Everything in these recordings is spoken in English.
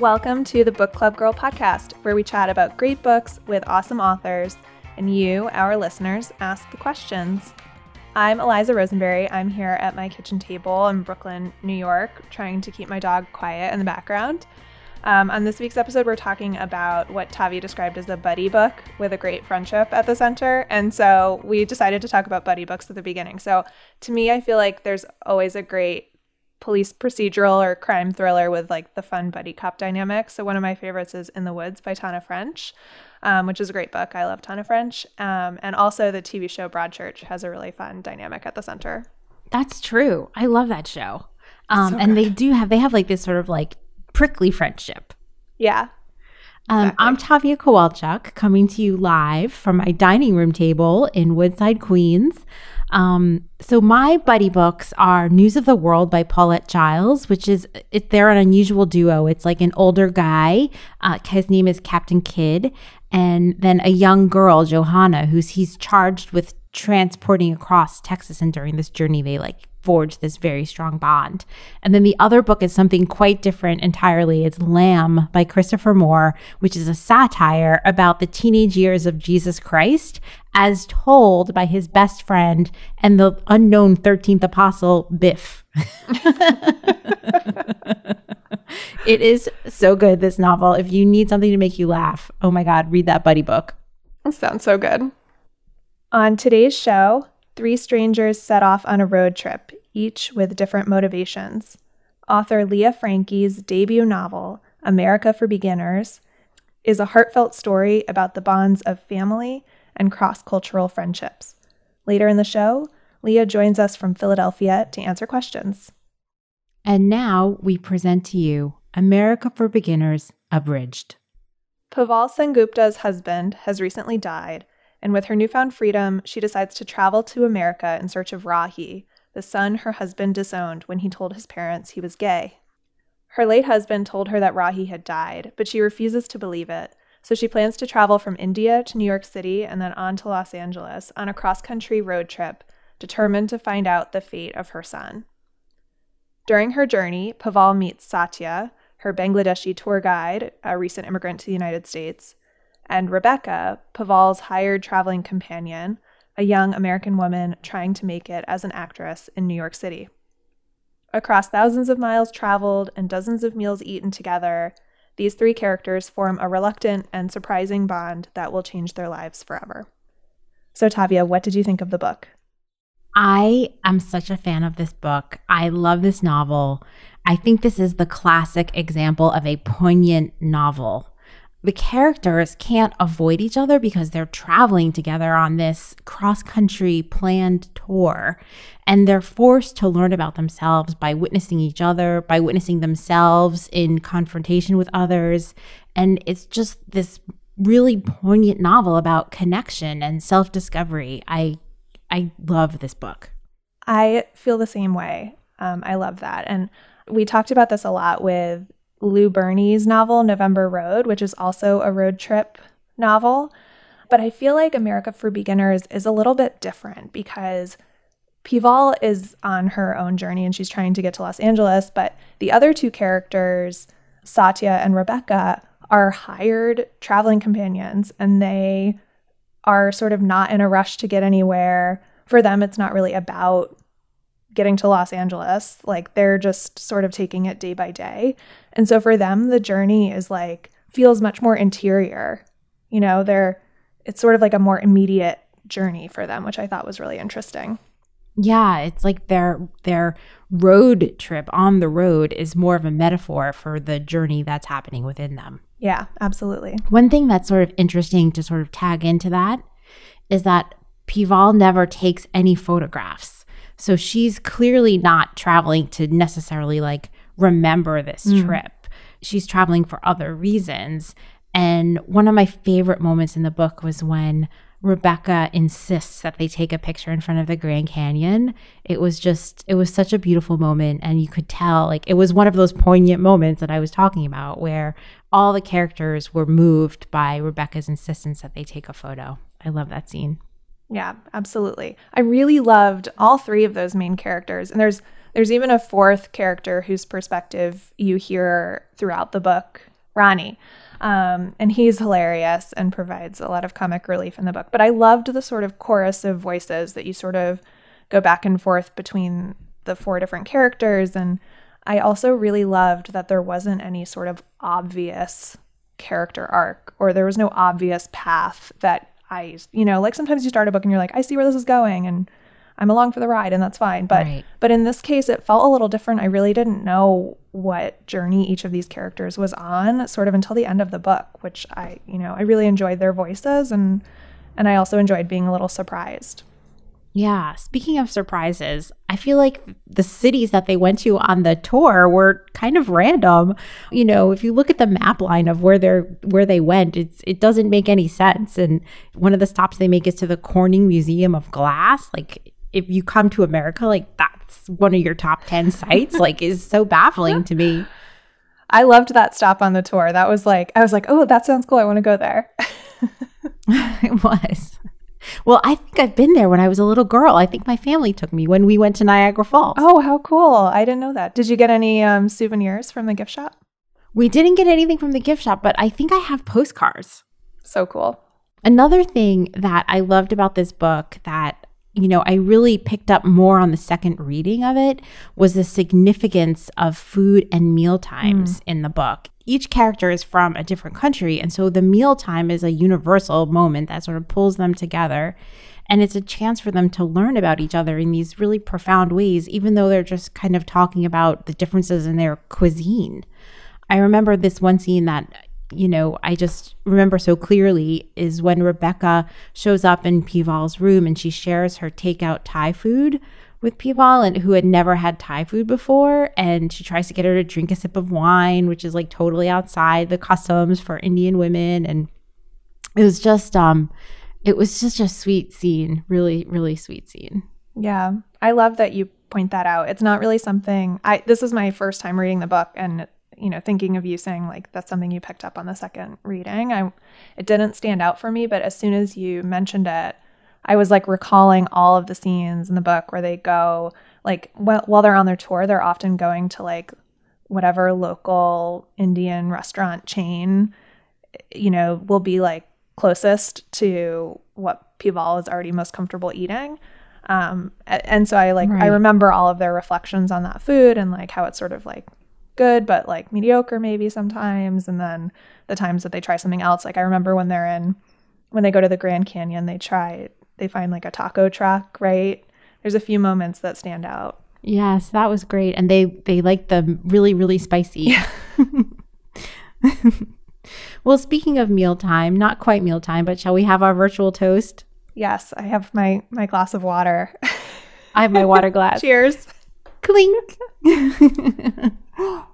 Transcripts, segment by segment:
Welcome to the Book Club Girl podcast, where we chat about great books with awesome authors, and you, our listeners, ask the questions. I'm Eliza Rosenberry. I'm here at my kitchen table in Brooklyn, New York, trying to keep my dog quiet in the background. Um, on this week's episode, we're talking about what Tavi described as a buddy book with a great friendship at the center. And so we decided to talk about buddy books at the beginning. So to me, I feel like there's always a great police procedural or crime thriller with like the fun buddy cop dynamic. So one of my favorites is In the Woods by Tana French, um, which is a great book. I love Tana French. Um, and also the TV show Broadchurch has a really fun dynamic at the center. That's true. I love that show. Um, so and they do have they have like this sort of like prickly friendship. Yeah. Um, exactly. I'm Tavia Kowalchuk coming to you live from my dining room table in Woodside, Queens. Um, so my buddy books are News of the World by Paulette Jiles, which is it, they're an unusual duo. It's like an older guy, uh, his name is Captain Kidd, and then a young girl, Johanna, who's he's charged with transporting across Texas. And during this journey, they like forge this very strong bond. And then the other book is something quite different entirely. It's Lamb by Christopher Moore, which is a satire about the teenage years of Jesus Christ as told by his best friend and the unknown 13th apostle, Biff. it is so good, this novel. If you need something to make you laugh, oh my God, read that buddy book. That sounds so good. On today's show, three strangers set off on a road trip, each with different motivations. Author Leah Franqui's debut novel, America for Beginners, is a heartfelt story about the bonds of family and cross cultural friendships. Later in the show, Leah joins us from Philadelphia to answer questions. And now we present to you America for Beginners Abridged. Pival Sengupta's husband has recently died, and with her newfound freedom, she decides to travel to America in search of Rahi, the son her husband disowned when he told his parents he was gay. Her late husband told her that Rahi had died, but she refuses to believe it, so she plans to travel from India to New York City and then on to Los Angeles on a cross country road trip, determined to find out the fate of her son. During her journey, Pival meets Satya, her Bangladeshi tour guide, a recent immigrant to the United States, and Rebecca, Pival's hired traveling companion, a young American woman trying to make it as an actress in New York City. Across thousands of miles traveled and dozens of meals eaten together, these three characters form a reluctant and surprising bond that will change their lives forever. So, Tavia, what did you think of the book? I am such a fan of this book. I love this novel. I think this is the classic example of a poignant novel the characters can't avoid each other because they're traveling together on this cross country planned tour. And they're forced to learn about themselves by witnessing each other, by witnessing themselves in confrontation with others. And it's just this really poignant novel about connection and self discovery. I, I love this book. I feel the same way. Um, I love that. And we talked about this a lot with Lou Berney's novel, November Road, which is also a road trip novel. But I feel like America for Beginners is a little bit different because Pival is on her own journey and she's trying to get to Los Angeles. But the other two characters, Satya and Rebecca, are hired traveling companions and they are sort of not in a rush to get anywhere. For them, it's not really about getting to Los Angeles. Like they're just sort of taking it day by day. And so for them, the journey is like feels much more interior. You know, they're it's sort of like a more immediate journey for them, which I thought was really interesting. Yeah, it's like their their road trip on the road is more of a metaphor for the journey that's happening within them. Yeah, absolutely. One thing that's sort of interesting to sort of tag into that is that Pival never takes any photographs. So she's clearly not traveling to necessarily like remember this mm. trip. She's traveling for other reasons. And one of my favorite moments in the book was when Rebecca insists that they take a picture in front of the Grand Canyon. It was just, it was such a beautiful moment. And you could tell, like, it was one of those poignant moments that I was talking about where all the characters were moved by Rebecca's insistence that they take a photo. I love that scene. Yeah, absolutely. I really loved all three of those main characters. And there's there's even a fourth character whose perspective you hear throughout the book Ronnie. Um, and he's hilarious and provides a lot of comic relief in the book. But I loved the sort of chorus of voices that you sort of go back and forth between the four different characters. And I also really loved that there wasn't any sort of obvious character arc or there was no obvious path that I, you know, like sometimes you start a book and you're like, I see where this is going and I'm along for the ride and that's fine. But right. but in this case it felt a little different. I really didn't know what journey each of these characters was on sort of until the end of the book, which I, you know, I really enjoyed their voices and and I also enjoyed being a little surprised. Yeah. Speaking of surprises, I feel like the cities that they went to on the tour were kind of random. You know, if you look at the map line of where they're where they went, it's it doesn't make any sense. And one of the stops they make is to the Corning Museum of Glass. Like if you come to America, like that's one of your top 10 sites, like is so baffling to me. I loved that stop on the tour. That was like I was like, "Oh, that sounds cool. I want to go there." it was. Well, I think I've been there when I was a little girl. I think my family took me when we went to Niagara Falls. Oh, how cool. I didn't know that. Did you get any um, souvenirs from the gift shop? We didn't get anything from the gift shop, but I think I have postcards. So cool. Another thing that I loved about this book that you know, I really picked up more on the second reading of it was the significance of food and meal times mm. in the book. Each character is from a different country, and so the meal time is a universal moment that sort of pulls them together. And it's a chance for them to learn about each other in these really profound ways, even though they're just kind of talking about the differences in their cuisine. I remember this one scene that you know, I just remember so clearly is when Rebecca shows up in Pival's room and she shares her takeout Thai food with Pival and who had never had Thai food before. And she tries to get her to drink a sip of wine which is like totally outside the customs for Indian women. And it was just um it was just a sweet scene really really sweet scene. Yeah. I love that you point that out. It's not really something I this is my first time reading the book and you know, thinking of you saying like that's something you picked up on the second reading. I it didn't stand out for me, but as soon as you mentioned it, I was like recalling all of the scenes in the book where they go like wh- while they're on their tour, they're often going to like whatever local Indian restaurant chain, you know, will be like closest to what Pival is already most comfortable eating. Um, and so I like right. I remember all of their reflections on that food and like how it's sort of like good, but like mediocre maybe sometimes. And then the times that they try something else, like I remember when they're in, when they go to the Grand Canyon, they try, they find like a taco truck, right? There's a few moments that stand out. Yes, that was great. And they, they like the really, really spicy. Yeah. well, speaking of mealtime, not quite mealtime, but shall we have our virtual toast? Yes, I have my my glass of water. I have my water glass. Cheers. Clink.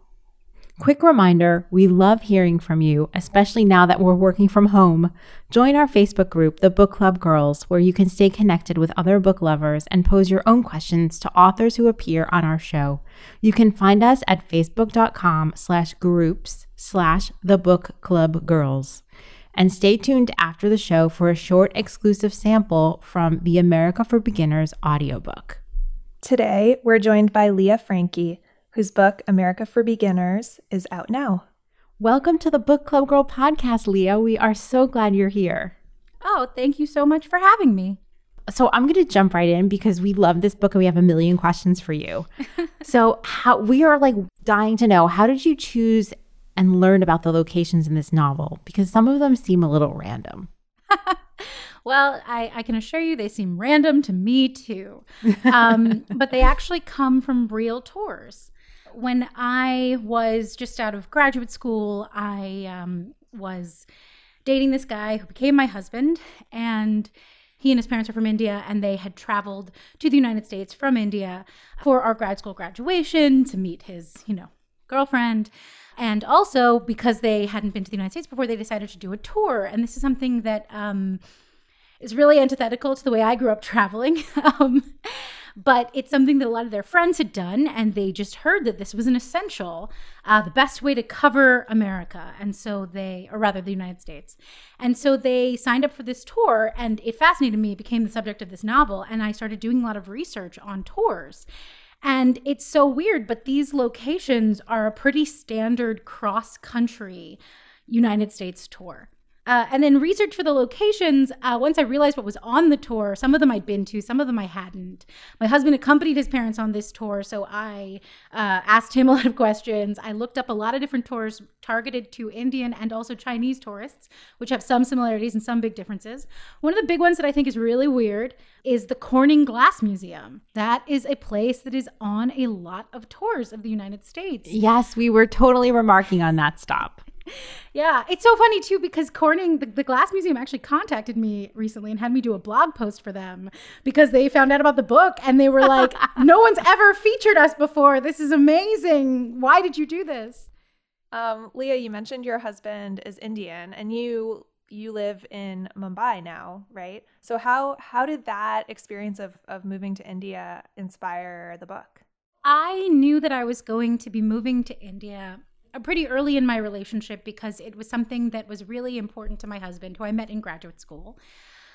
Quick reminder we love hearing from you, especially now that we're working from home. Join our Facebook group, The Book Club Girls, where you can stay connected with other book lovers and pose your own questions to authors who appear on our show. You can find us at facebook.com slash groups slash The Book Club Girls. And stay tuned after the show for a short exclusive sample from the America for Beginners audiobook. Today, we're joined by Leah Franqui whose book, America for Beginners, is out now. Welcome to the Book Club Girl podcast, Leah. We are so glad you're here. Oh, thank you so much for having me. So I'm going to jump right in because we love this book and we have a million questions for you. so how we are like dying to know how did you choose and learn about the locations in this novel because some of them seem a little random. well, I, I, can assure you they seem random to me too. Um, but they actually come from real tours when I was just out of graduate school, I um, was dating this guy who became my husband, and he and his parents are from India, and they had traveled to the United States from India for our grad school graduation to meet his, you know, girlfriend. And also because they hadn't been to the United States before, they decided to do a tour. And this is something that um, is really antithetical to the way I grew up traveling. um, but it's something that a lot of their friends had done, and they just heard that this was an essential, uh, the best way to cover America. And so they, or rather the United States. And so they signed up for this tour, and it fascinated me. It became the subject of this novel, and I started doing a lot of research on tours. And it's so weird, but these locations are a pretty standard cross country United States tour. Uh, and then research for the locations. Uh, once I realized what was on the tour, some of them I'd been to, some of them I hadn't. My husband accompanied his parents on this tour, so I uh, asked him a lot of questions. I looked up a lot of different tours targeted to Indian and also Chinese tourists, which have some similarities and some big differences. One of the big ones that I think is really weird is the Corning Glass Museum. That is a place that is on a lot of tours of the United States. Yes, we were totally remarking on that stop yeah, it's so funny too because Corning, the, the, Glass Museum, actually contacted me recently and had me do a blog post for them because they found out about the book and they were like, "No one's ever featured us before. This is amazing. Why did you do this?" Um, Leah, you mentioned your husband is Indian and you you live in Mumbai now, right? So how how did that experience of of moving to India inspire the book? I knew that I was going to be moving to India pretty early in my relationship because it was something that was really important to my husband, who I met in graduate school.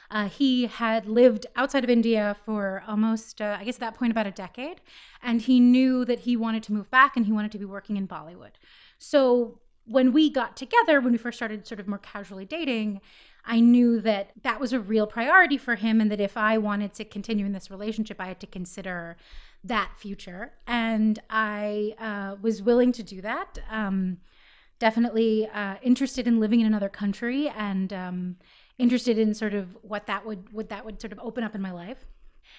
Uh, he had lived outside of India for almost, uh, I guess, at that point, about a decade. And he knew that he wanted to move back and he wanted to be working in Bollywood. So when we got together, when we first started sort of more casually dating, I knew that that was a real priority for him and that if I wanted to continue in this relationship, I had to consider that future. And I uh, was willing to do that. Um, definitely uh, interested in living in another country and um, interested in sort of what that would what that would sort of open up in my life.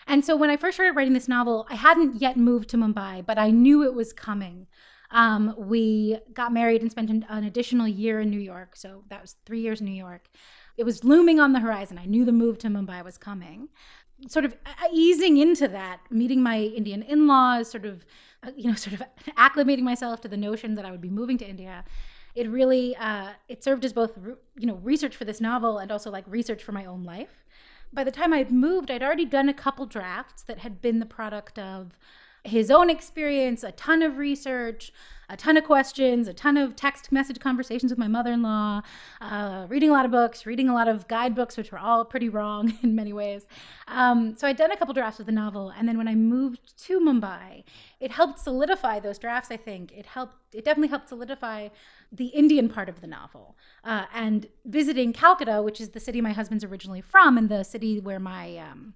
And so when I first started writing this novel, I hadn't yet moved to Mumbai, but I knew it was coming. Um, we got married and spent an, an, additional year in New York. So that was three years in New York. It was looming on the horizon. I knew the move to Mumbai was coming sort of easing into that, meeting my Indian in-laws, sort of, uh, you know, sort of acclimating myself to the notion that I would be moving to India. It really uh, it served as both you know research for this novel and also like research for my own life. By the time I'd moved, I'd already done a couple drafts that had been the product of his own experience, a ton of research, a ton of questions, a ton of text message conversations with my mother in law, uh, reading a lot of books, reading a lot of guidebooks, which were all pretty wrong in many ways. Um, so I'd done a couple drafts of the novel. And then when I moved to Mumbai, it helped solidify those drafts, I think. It helped, it definitely helped solidify the Indian part of the novel. Uh, and visiting Calcutta, which is the city my husband's originally from, and the city where my um,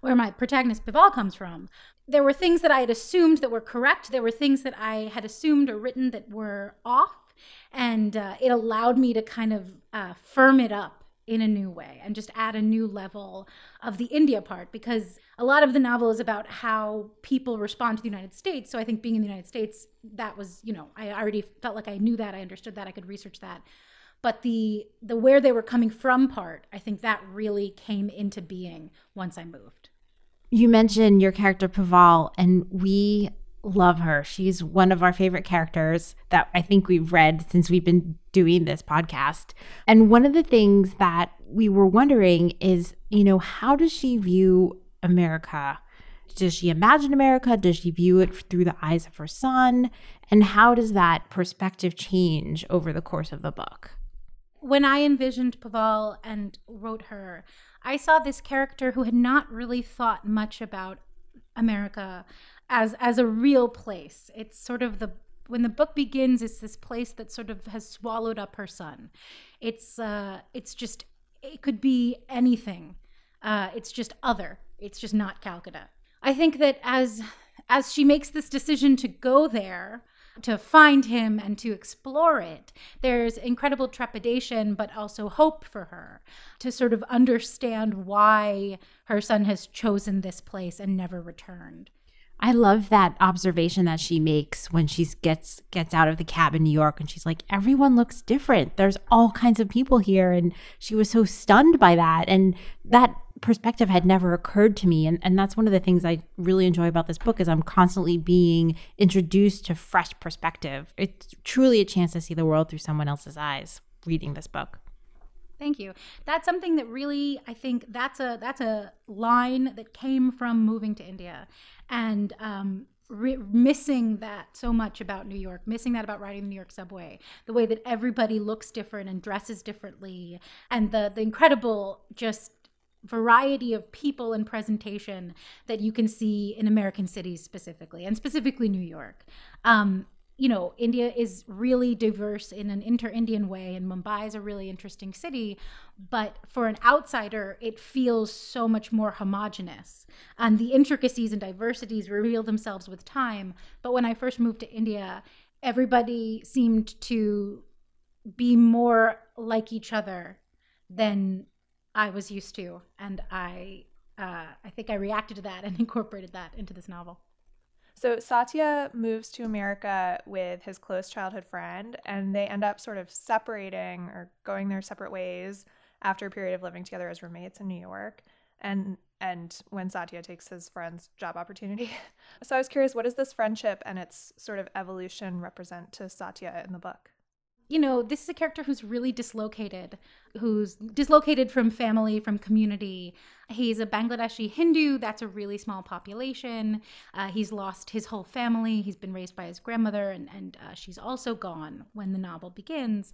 where my protagonist Pival comes from, there were things that I had assumed that were correct. There were things that I had assumed or written that were off. And uh, it allowed me to kind of uh, firm it up in a new way and just add a new level of the India part because a lot of the novel is about how people respond to the United States. So I think being in the United States, that was, you know, I already felt like I knew that, I understood that, I could research that. But the the where they were coming from part, I think that really came into being once I moved. You mentioned your character pival and we love her. She's one of our favorite characters that I think we've read since we've been doing this podcast. And one of the things that we were wondering is, you know, how does she view America? Does she imagine America? Does she view it through the eyes of her son? And how does that perspective change over the course of the book? When I envisioned Pival and wrote her, I saw this character who had not really thought much about America as as a real place. It's sort of the when the book begins, it's this place that sort of has swallowed up her son. It's uh, it's just it could be anything. Uh, it's just other. It's just not Calcutta. I think that as as she makes this decision to go there, to find him and to explore it. There's incredible trepidation, but also hope for her to sort of understand why her son has chosen this place and never returned. I love that observation that she makes when she gets gets out of the cab in New York and she's like everyone looks different. There's all kinds of people here and she was so stunned by that and that perspective had never occurred to me. And, and that's one of the things i really enjoy about this book is i'm constantly being introduced to fresh perspective. It's truly a chance to see the world through someone else's eyes reading this book. Thank you. That's something that really i think that's a that's a line that came from moving to india and um, Re- missing that so much about New York, missing that about riding the New York subway, the way that everybody looks different and dresses differently, and the the incredible just variety of people and presentation that you can see in American cities specifically, and specifically New York. Um, you know, India is really diverse in an inter Indian way, and Mumbai is a really interesting city. But for an outsider, it feels so much more homogenous. And the intricacies and diversities reveal themselves with time. But when I first moved to India, everybody seemed to be more like each other than I was used to. And I, uh, I think I reacted to that and incorporated that into this novel. So Satya moves to America with his close childhood friend, and they end up sort of separating or going their separate ways after a period of living together as roommates in New York. And and when Satya takes his friend's job opportunity. so I was curious, what does this friendship and its sort of evolution represent to Satya in the book? You know, this is a character who's really dislocated, who's dislocated from family, from community. He's a Bangladeshi Hindu. That's a really small population. Uh, he's lost his whole family. He's been raised by his grandmother, and, and uh, she's also gone when the novel begins.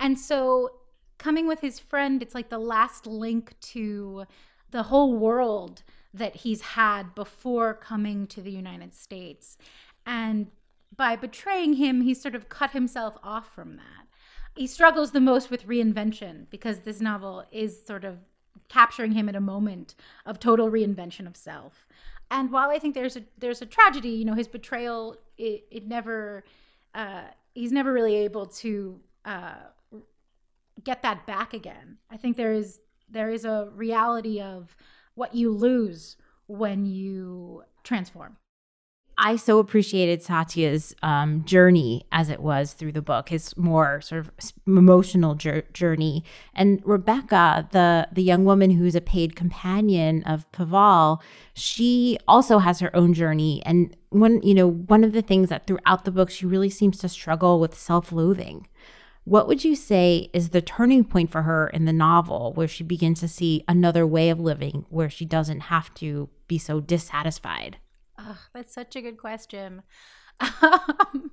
And so, coming with his friend, it's like the last link to the whole world that he's had before coming to the United States. And by betraying him, he sort of cut himself off from that. He struggles the most with reinvention because this novel is sort of capturing him at a moment of total reinvention of self. And while I think there's a there's a tragedy, you know, his betrayal it, it never uh, he's never really able to uh, get that back again. I think there is there is a reality of what you lose when you transform. I so appreciated Satya's um, journey as it was through the book, his more sort of emotional journey. And Rebecca, the the young woman who's a paid companion of Pival, she also has her own journey. And one, you know, one of the things that throughout the book she really seems to struggle with self-loathing. What would you say is the turning point for her in the novel where she begins to see another way of living where she doesn't have to be so dissatisfied? Oh, that's such a good question. Um,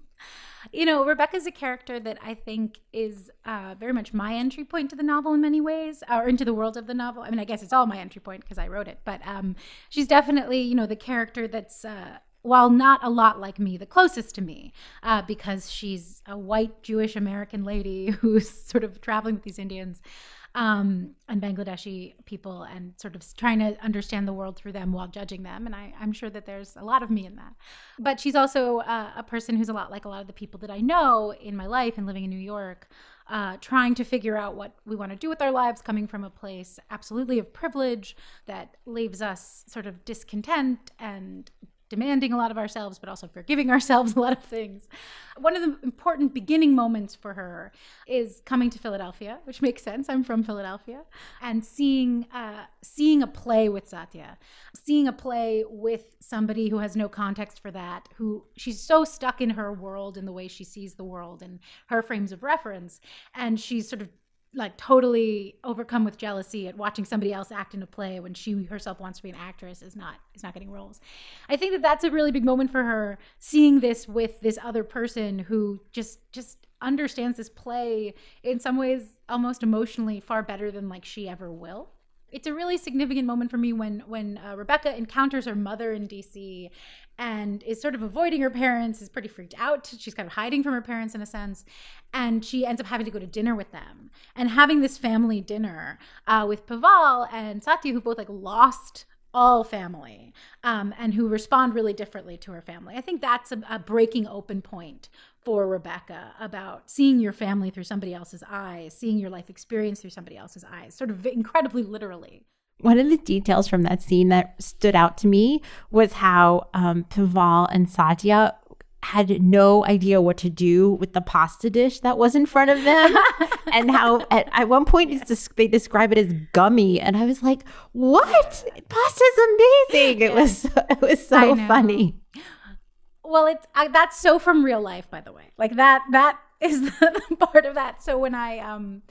you know, Rebecca's a character that I think is uh, very much my entry point to the novel in many ways, or into the world of the novel. I mean, I guess it's all my entry point because I wrote it, but um, she's definitely, you know, the character that's. Uh, while not a lot like me, the closest to me, uh, because she's a white Jewish American lady who's sort of traveling with these Indians um, and Bangladeshi people and sort of trying to understand the world through them while judging them. And I, am sure that there's a lot of me in that. But she's also uh, a person who's a lot like a lot of the people that I know in my life and living in New York. Uh, trying to figure out what we want to do with our lives, coming from a place absolutely of privilege that leaves us sort of discontent and demanding a lot of ourselves, but also forgiving ourselves a lot of things. One of the important beginning moments for her is coming to Philadelphia, which makes sense. I'm from Philadelphia, and seeing uh, seeing a play with Satya, seeing a play with somebody who has no context for that, who she's so stuck in her world and the way she sees the world and her frames of reference, and she's sort of like totally overcome with jealousy at watching somebody else act in a play when she herself wants to be an actress is not is not getting roles. I think that that's a really big moment for her seeing this with this other person who just just understands this play in some ways almost emotionally far better than like she ever will it's a really significant moment for me when when uh, Rebecca encounters her mother in DC and is sort of avoiding her parents, is pretty freaked out. She's kind of hiding from her parents in a sense, and she ends up having to go to dinner with them and having this family dinner uh, with Pival and Satya, who both like lost all family um, and who respond really differently to her family. I think that's a, a breaking open point for Rebecca about seeing your family through somebody else's eyes, seeing your life experience through somebody else's eyes, sort of incredibly literally. One of the details from that scene that stood out to me was how um, Pival and Satya had no idea what to do with the pasta dish that was in front of them and how at, at one point they describe it as gummy and i was like what? Pasta's amazing! It was it was so funny well, it's I, that's so from real life, by the way. Like that that is the, the part of that. So when I um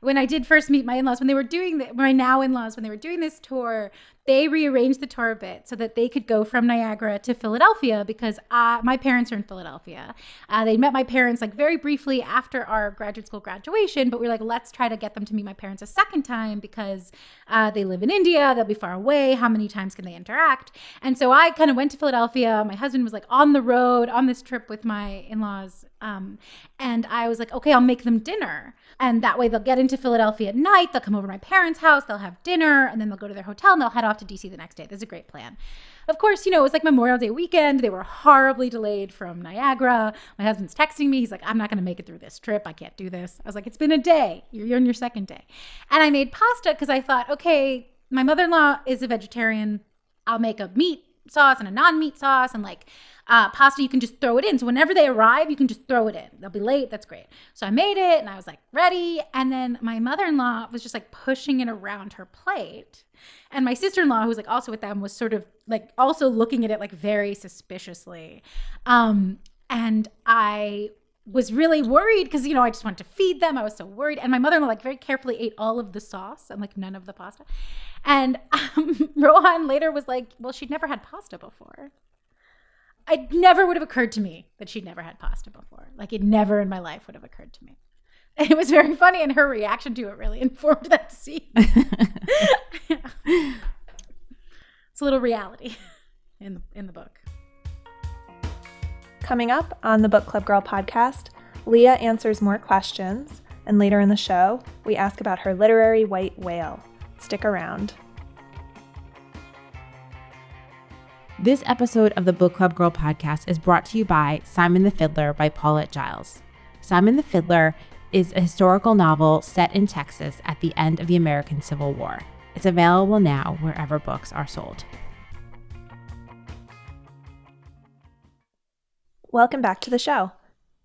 when I did first meet my in-laws when they were doing the, my now in-laws when they were doing this tour, they rearranged the tour a bit so that they could go from Niagara to Philadelphia because uh, my parents are in Philadelphia. Uh, they met my parents like very briefly after our graduate school graduation, but we are like, let's try to get them to meet my parents a second time because uh, they live in India, they'll be far away. How many times can they interact? And so I kind of went to Philadelphia. My husband was like on the road on this trip with my in laws. Um, and I was like, okay, I'll make them dinner. And that way they'll get into Philadelphia at night. They'll come over to my parents' house. They'll have dinner and then they'll go to their hotel and they'll head off to DC the next day. That's a great plan. Of course, you know, it was like Memorial Day weekend. They were horribly delayed from Niagara. My husband's texting me. He's like, I'm not going to make it through this trip. I can't do this. I was like, it's been a day. You're on your second day. And I made pasta because I thought, okay, my mother in law is a vegetarian. I'll make a meat sauce and a non meat sauce and like uh, pasta, you can just throw it in. So whenever they arrive, you can just throw it in. They'll be late. That's great. So I made it and I was like ready. And then my mother in law was just like pushing it around her plate. And my sister in law, who was like also with them, was sort of like also looking at it like very suspiciously. Um, and I was really worried because you know I just wanted to feed them. I was so worried, and my mother-in-law like very carefully ate all of the sauce and like none of the pasta. And um, Rohan later was like, "Well, she'd never had pasta before." it never would have occurred to me that she'd never had pasta before. Like it never in my life would have occurred to me. And it was very funny, and her reaction to it really informed that scene. It's a little reality in the, in the book. Coming up on the Book Club Girl podcast, Leah answers more questions, and later in the show, we ask about her literary white whale. Stick around. This episode of the Book Club Girl podcast is brought to you by Simon the Fiddler by Paulette Jiles. Simon the Fiddler is a historical novel set in Texas at the end of the American Civil War. It's available now wherever books are sold. Welcome back to the show.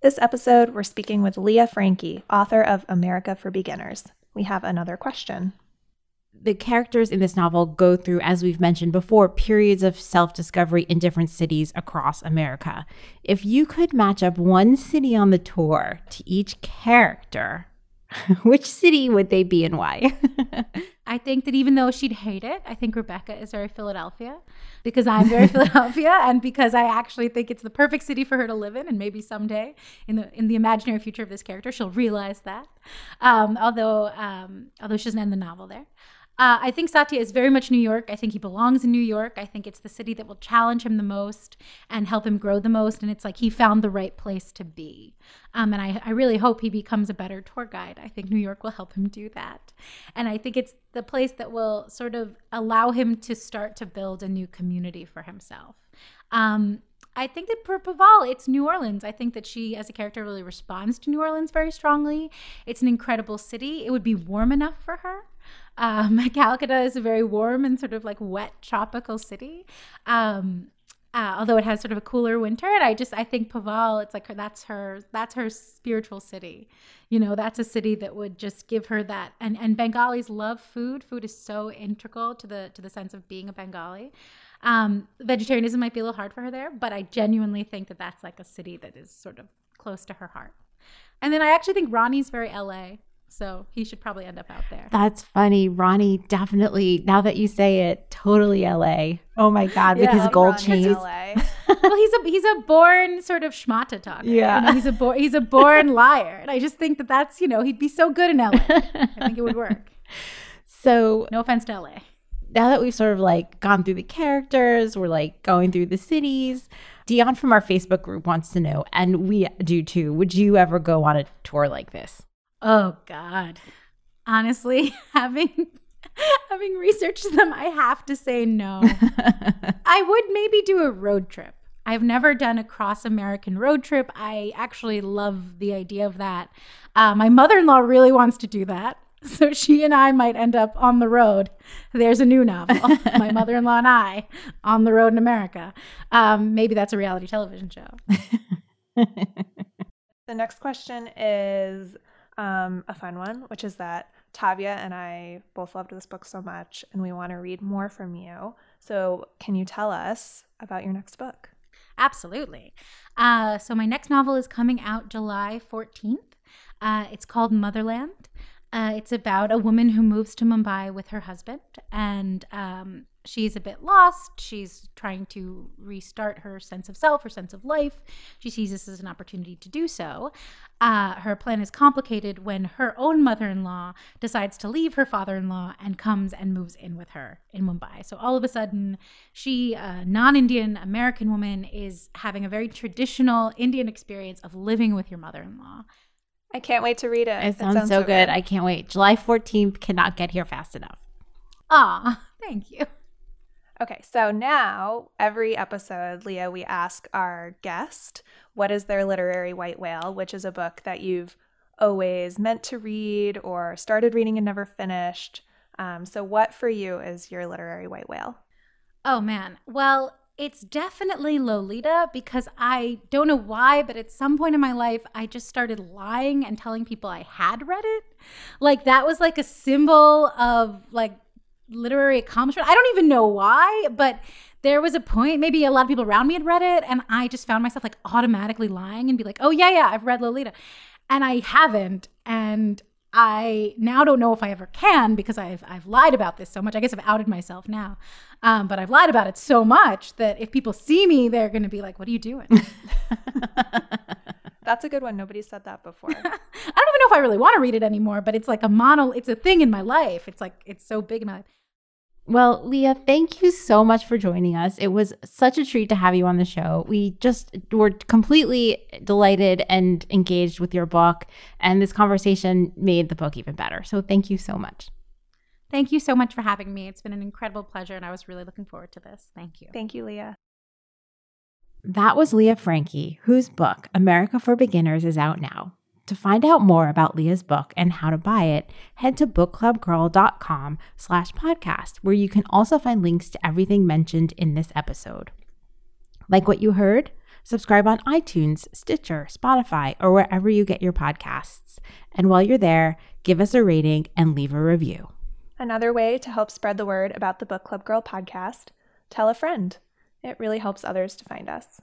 This episode, we're speaking with Leah Franqui, author of America for Beginners. We have another question the characters in this novel go through, as we've mentioned before, periods of self discovery in different cities across America. If you could match up one city on the tour to each character, which city would they be and why? I think that even though she'd hate it, I think Rebecca is very Philadelphia because I'm very Philadelphia and because I actually think it's the perfect city for her to live in and maybe someday in the in the imaginary future of this character she'll realize that. Um, although um, although she doesn't end the novel there. Uh, I think Satya is very much New York. I think he belongs in New York. I think it's the city that will challenge him the most and help him grow the most. And it's like he found the right place to be. Um, and I, I really hope he becomes a better tour guide. I think New York will help him do that. And I think it's the place that will sort of allow him to start to build a new community for himself. Um, I think that for Pival, it's New Orleans. I think that she, as a character, really responds to New Orleans very strongly. It's an incredible city. It would be warm enough for her. Um, Calcutta is a very warm and sort of like wet tropical city. Um, uh, although it has sort of a cooler winter, and I just I think Pival, it's like her, that's her that's her spiritual city, you know. That's a city that would just give her that. And and Bengalis love food. Food is so integral to the to the sense of being a Bengali. Um, vegetarianism might be a little hard for her there, but I genuinely think that that's like a city that is sort of close to her heart. And then I actually think Ronnie's very LA. So he should probably end up out there. That's funny. Ronnie definitely, now that you say it, totally LA. Oh my God, yeah, because gold chains. well, he's a he's a born sort of schmata talker. Yeah. You know, he's a bo- he's a born liar. And I just think that that's, you know, he'd be so good in LA. I think it would work. So, no offense to LA. Now that we've sort of like gone through the characters, we're like going through the cities. Dion from our Facebook group wants to know, and we do too. Would you ever go on a tour like this? Oh God. Honestly, having having researched them, I have to say no. I would maybe do a road trip. I've never done a cross American road trip. I actually love the idea of that. Uh, my mother in law really wants to do that. So she and I might end up on the road. There's a new novel, My Mother in Law and I on the road in America. Um, maybe that's a reality television show. the next question is um, a fun one, which is that Tavia and I both loved this book so much and we want to read more from you. So, can you tell us about your next book? Absolutely. Uh, so, my next novel is coming out July 14th. Uh, it's called Motherland. Uh, it's about a woman who moves to Mumbai with her husband, and um, she's a bit lost. She's trying to restart her sense of self, her sense of life. She sees this as an opportunity to do so. Uh, her plan is complicated when her own mother in law decides to leave her father in law and comes and moves in with her in Mumbai. So all of a sudden, she, a non Indian American woman, is having a very traditional Indian experience of living with your mother in law. I can't wait to read it. It, sounds, sounds, so good. good. I can't wait. July 14th cannot get here fast enough. Ah, thank you. Okay, so now every episode, Leah, we ask our guest what is their literary white whale, which is a book that you've always meant to read or started reading and never finished. Um, so, what for you is your literary white whale? Oh, man. Well, it's definitely Lolita because I don't know why, but at some point in my life, I just started lying and telling people I had read it. Like, that was like a symbol of like literary accomplishment. I don't even know why, but there was a point, maybe a lot of people around me had read it, and I just found myself like automatically lying and be like, oh, yeah, yeah, I've read Lolita. And I haven't. And I now don't know if I ever can because I've I've lied about this so much. I guess I've outed myself now, um, but I've lied about it so much that if people see me, they're going to be like, "What are you doing?" That's a good one. Nobody said that before. I don't even know if I really want to read it anymore, but it's like a mono. It's a thing in my life. It's like it's so big in my life. Well, Leah, thank you so much for joining us. It was such a treat to have you on the show. We just were completely delighted and engaged with your book, and this conversation made the book even better. So, thank you so much. Thank you so much for having me. It's been an incredible pleasure, and I was really looking forward to this. Thank you. Thank you, Leah. That was Leah Franqui, whose book, America for Beginners, is out now. To find out more about Leah's book and how to buy it, head to bookclubgirl.com slash podcast, where you can also find links to everything mentioned in this episode. Like what you heard? Subscribe on iTunes, Stitcher, Spotify, or wherever you get your podcasts. And while you're there, give us a rating and leave a review. Another way to help spread the word about the Book Club Girl podcast, tell a friend. It really helps others to find us.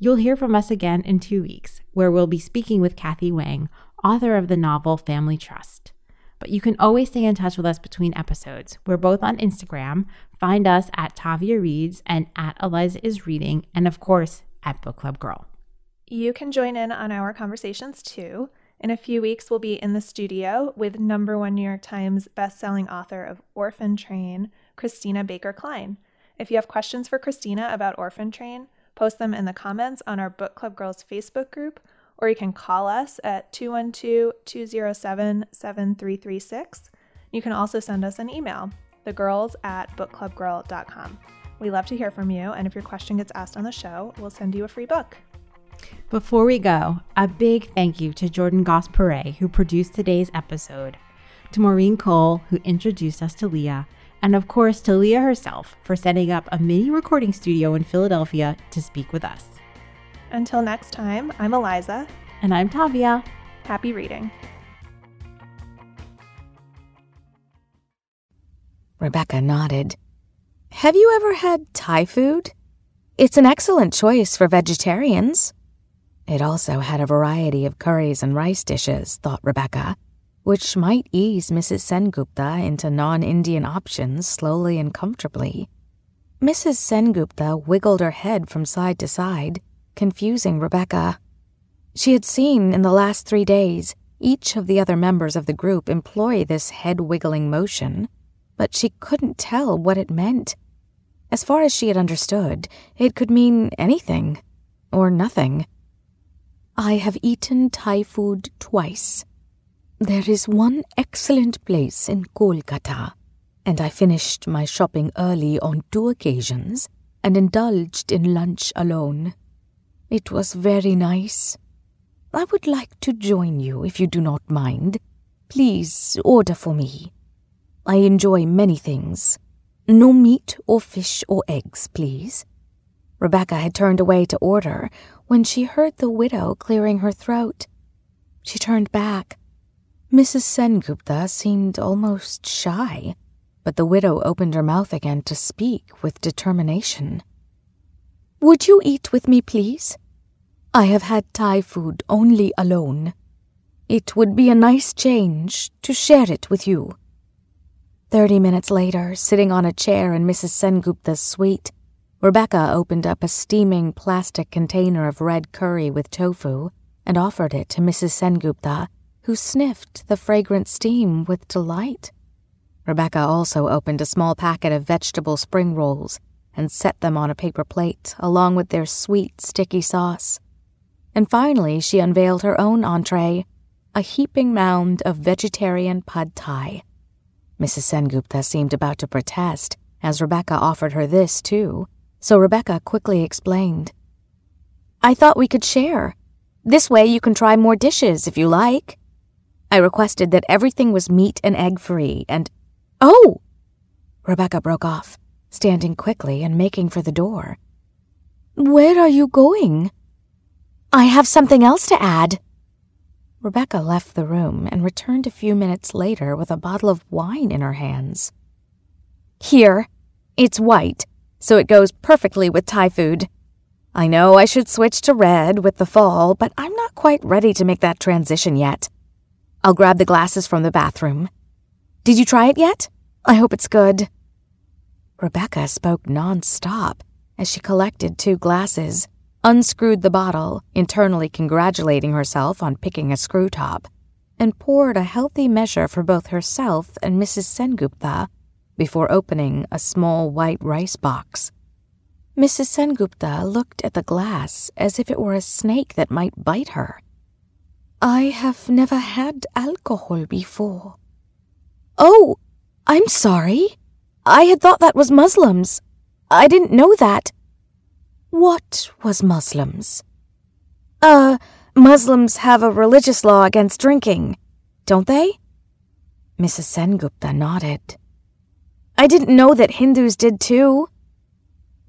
You'll hear from us again in two weeks, where we'll be speaking with Kathy Wang, author of the novel Family Trust. But you can always stay in touch with us between episodes. We're both on Instagram. Find us at Tavia Reads and at Eliza is Reading, and of course, at Book Club Girl. You can join in on our conversations too. In a few weeks, we'll be in the studio with number one New York Times bestselling author of Orphan Train, Christina Baker Kline. If you have questions for Christina about Orphan Train, Post them in the comments on our Book Club Girls Facebook group, or you can call us at 212 207 7336. You can also send us an email, thegirls at bookclubgirl.com. We love to hear from you, and if your question gets asked on the show, we'll send you a free book. Before we go, a big thank you to Jordan Goss who produced today's episode, to Maureen Cole, who introduced us to Leah, and of course to Leah herself for setting up a mini recording studio in Philadelphia to speak with us. Until next time, I'm Eliza. And I'm Tavia. Happy reading. Rebecca nodded. Have you ever had Thai food? It's an excellent choice for vegetarians. It also had a variety of curries and rice dishes, thought Rebecca which might ease Mrs. Sengupta into non Indian options slowly and comfortably. Mrs. Sengupta wiggled her head from side to side, confusing Rebecca. She had seen in the last three days each of the other members of the group employ this head wiggling motion, but she couldn't tell what it meant. As far as she had understood, it could mean anything or nothing. I have eaten Thai food twice, there is one excellent place in Kolkata, and I finished my shopping early on two occasions and indulged in lunch alone. It was very nice. I would like to join you if you do not mind. Please order for me. I enjoy many things. No meat or fish or eggs, please. Rebecca had turned away to order when she heard the widow clearing her throat. She turned back Mrs. Sengupta seemed almost shy, but the widow opened her mouth again to speak with determination. Would you eat with me, please? I have had Thai food only alone. It would be a nice change to share it with you. Thirty minutes later, sitting on a chair in Mrs. Sengupta's suite, Rebecca opened up a steaming plastic container of red curry with tofu and offered it to Mrs. Sengupta, who sniffed the fragrant steam with delight. Rebecca also opened a small packet of vegetable spring rolls and set them on a paper plate along with their sweet, sticky sauce. And finally, she unveiled her own entree, a heaping mound of vegetarian pad thai. Mrs. Sengupta seemed about to protest as Rebecca offered her this, too, so Rebecca quickly explained. I thought we could share. This way you can try more dishes if you like. I requested that everything was meat and egg free, and. Oh! Rebecca broke off, standing quickly and making for the door. Where are you going? I have something else to add. Rebecca left the room and returned a few minutes later with a bottle of wine in her hands. Here, it's white so it goes perfectly with Thai food. I know I should switch to red with the fall, but I'm not quite ready to make that transition yet. I'll grab the glasses from the bathroom. Did you try it yet? I hope it's good. Rebecca spoke nonstop as she collected two glasses, unscrewed the bottle, internally congratulating herself on picking a screw top, and poured a healthy measure for both herself and Mrs. Sengupta before opening a small white rice box. Mrs. Sengupta looked at the glass as if it were a snake that might bite her. I have never had alcohol before. Oh, I'm sorry. I had thought that was Muslims. I didn't know that. What was Muslims? Uh, Muslims have a religious law against drinking, don't they? Mrs. Sengupta nodded. I didn't know that Hindus did too.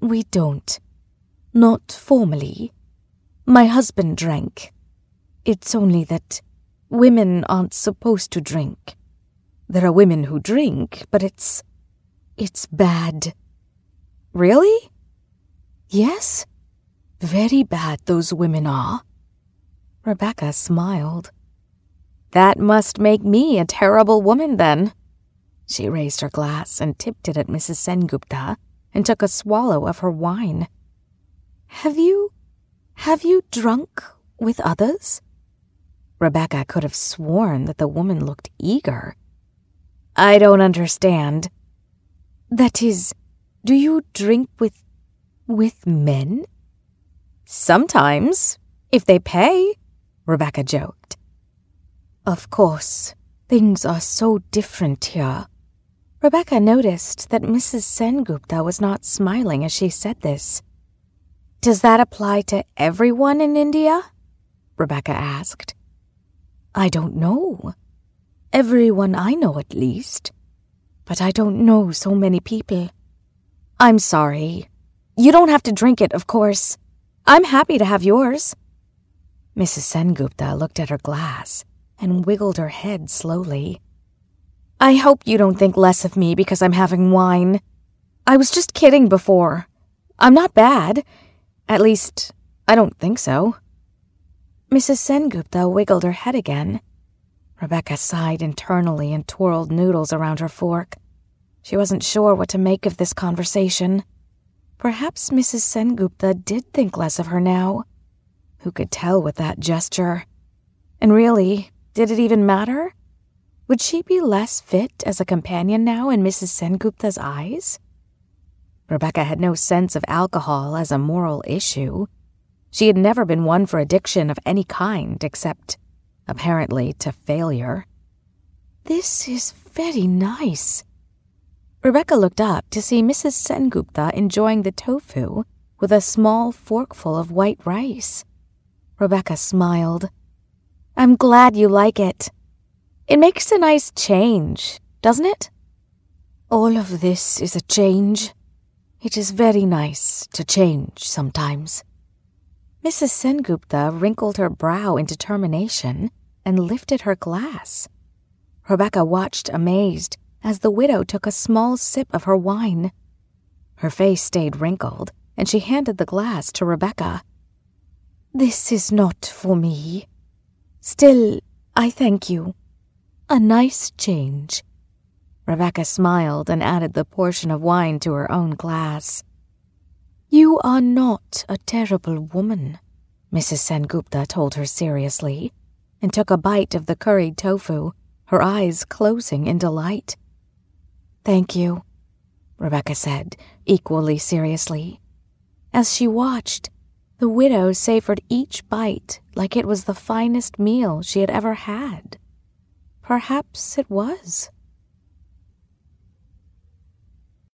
We don't. Not formally. My husband drank. It's only that women aren't supposed to drink. There are women who drink, but it's. it's bad. Really? Yes. Very bad those women are. Rebecca smiled. That must make me a terrible woman, then. She raised her glass and tipped it at Mrs. Sengupta and took a swallow of her wine. Have you. have you drunk with others? Rebecca could have sworn that the woman looked eager. I don't understand. That is, do you drink with. with men? Sometimes, if they pay, Rebecca joked. Of course, things are so different here. Rebecca noticed that Mrs. Sengupta was not smiling as she said this. Does that apply to everyone in India? Rebecca asked. I don't know. Everyone I know, at least. But I don't know so many people. I'm sorry. You don't have to drink it, of course. I'm happy to have yours. Mrs. Sengupta looked at her glass and wiggled her head slowly. I hope you don't think less of me because I'm having wine. I was just kidding before. I'm not bad. At least, I don't think so. Mrs. Sengupta wiggled her head again. Rebecca sighed internally and twirled noodles around her fork. She wasn't sure what to make of this conversation. Perhaps Mrs. Sengupta did think less of her now. Who could tell with that gesture? And really, did it even matter? Would she be less fit as a companion now in Mrs. Sengupta's eyes? Rebecca had no sense of alcohol as a moral issue. She had never been one for addiction of any kind, except, apparently, to failure. This is very nice. Rebecca looked up to see Mrs. Sengupta enjoying the tofu with a small forkful of white rice. Rebecca smiled. I'm glad you like it. It makes a nice change, doesn't it? All of this is a change. It is very nice to change sometimes. Mrs. Sengupta wrinkled her brow in determination and lifted her glass. Rebecca watched amazed as the widow took a small sip of her wine. Her face stayed wrinkled, and she handed the glass to Rebecca. This is not for me. Still, I thank you. A nice change. Rebecca smiled and added the portion of wine to her own glass. You are not a terrible woman, Mrs. Sengupta told her seriously, and took a bite of the curried tofu, her eyes closing in delight. Thank you, Rebecca said, equally seriously. As she watched, the widow savored each bite like it was the finest meal she had ever had. Perhaps it was.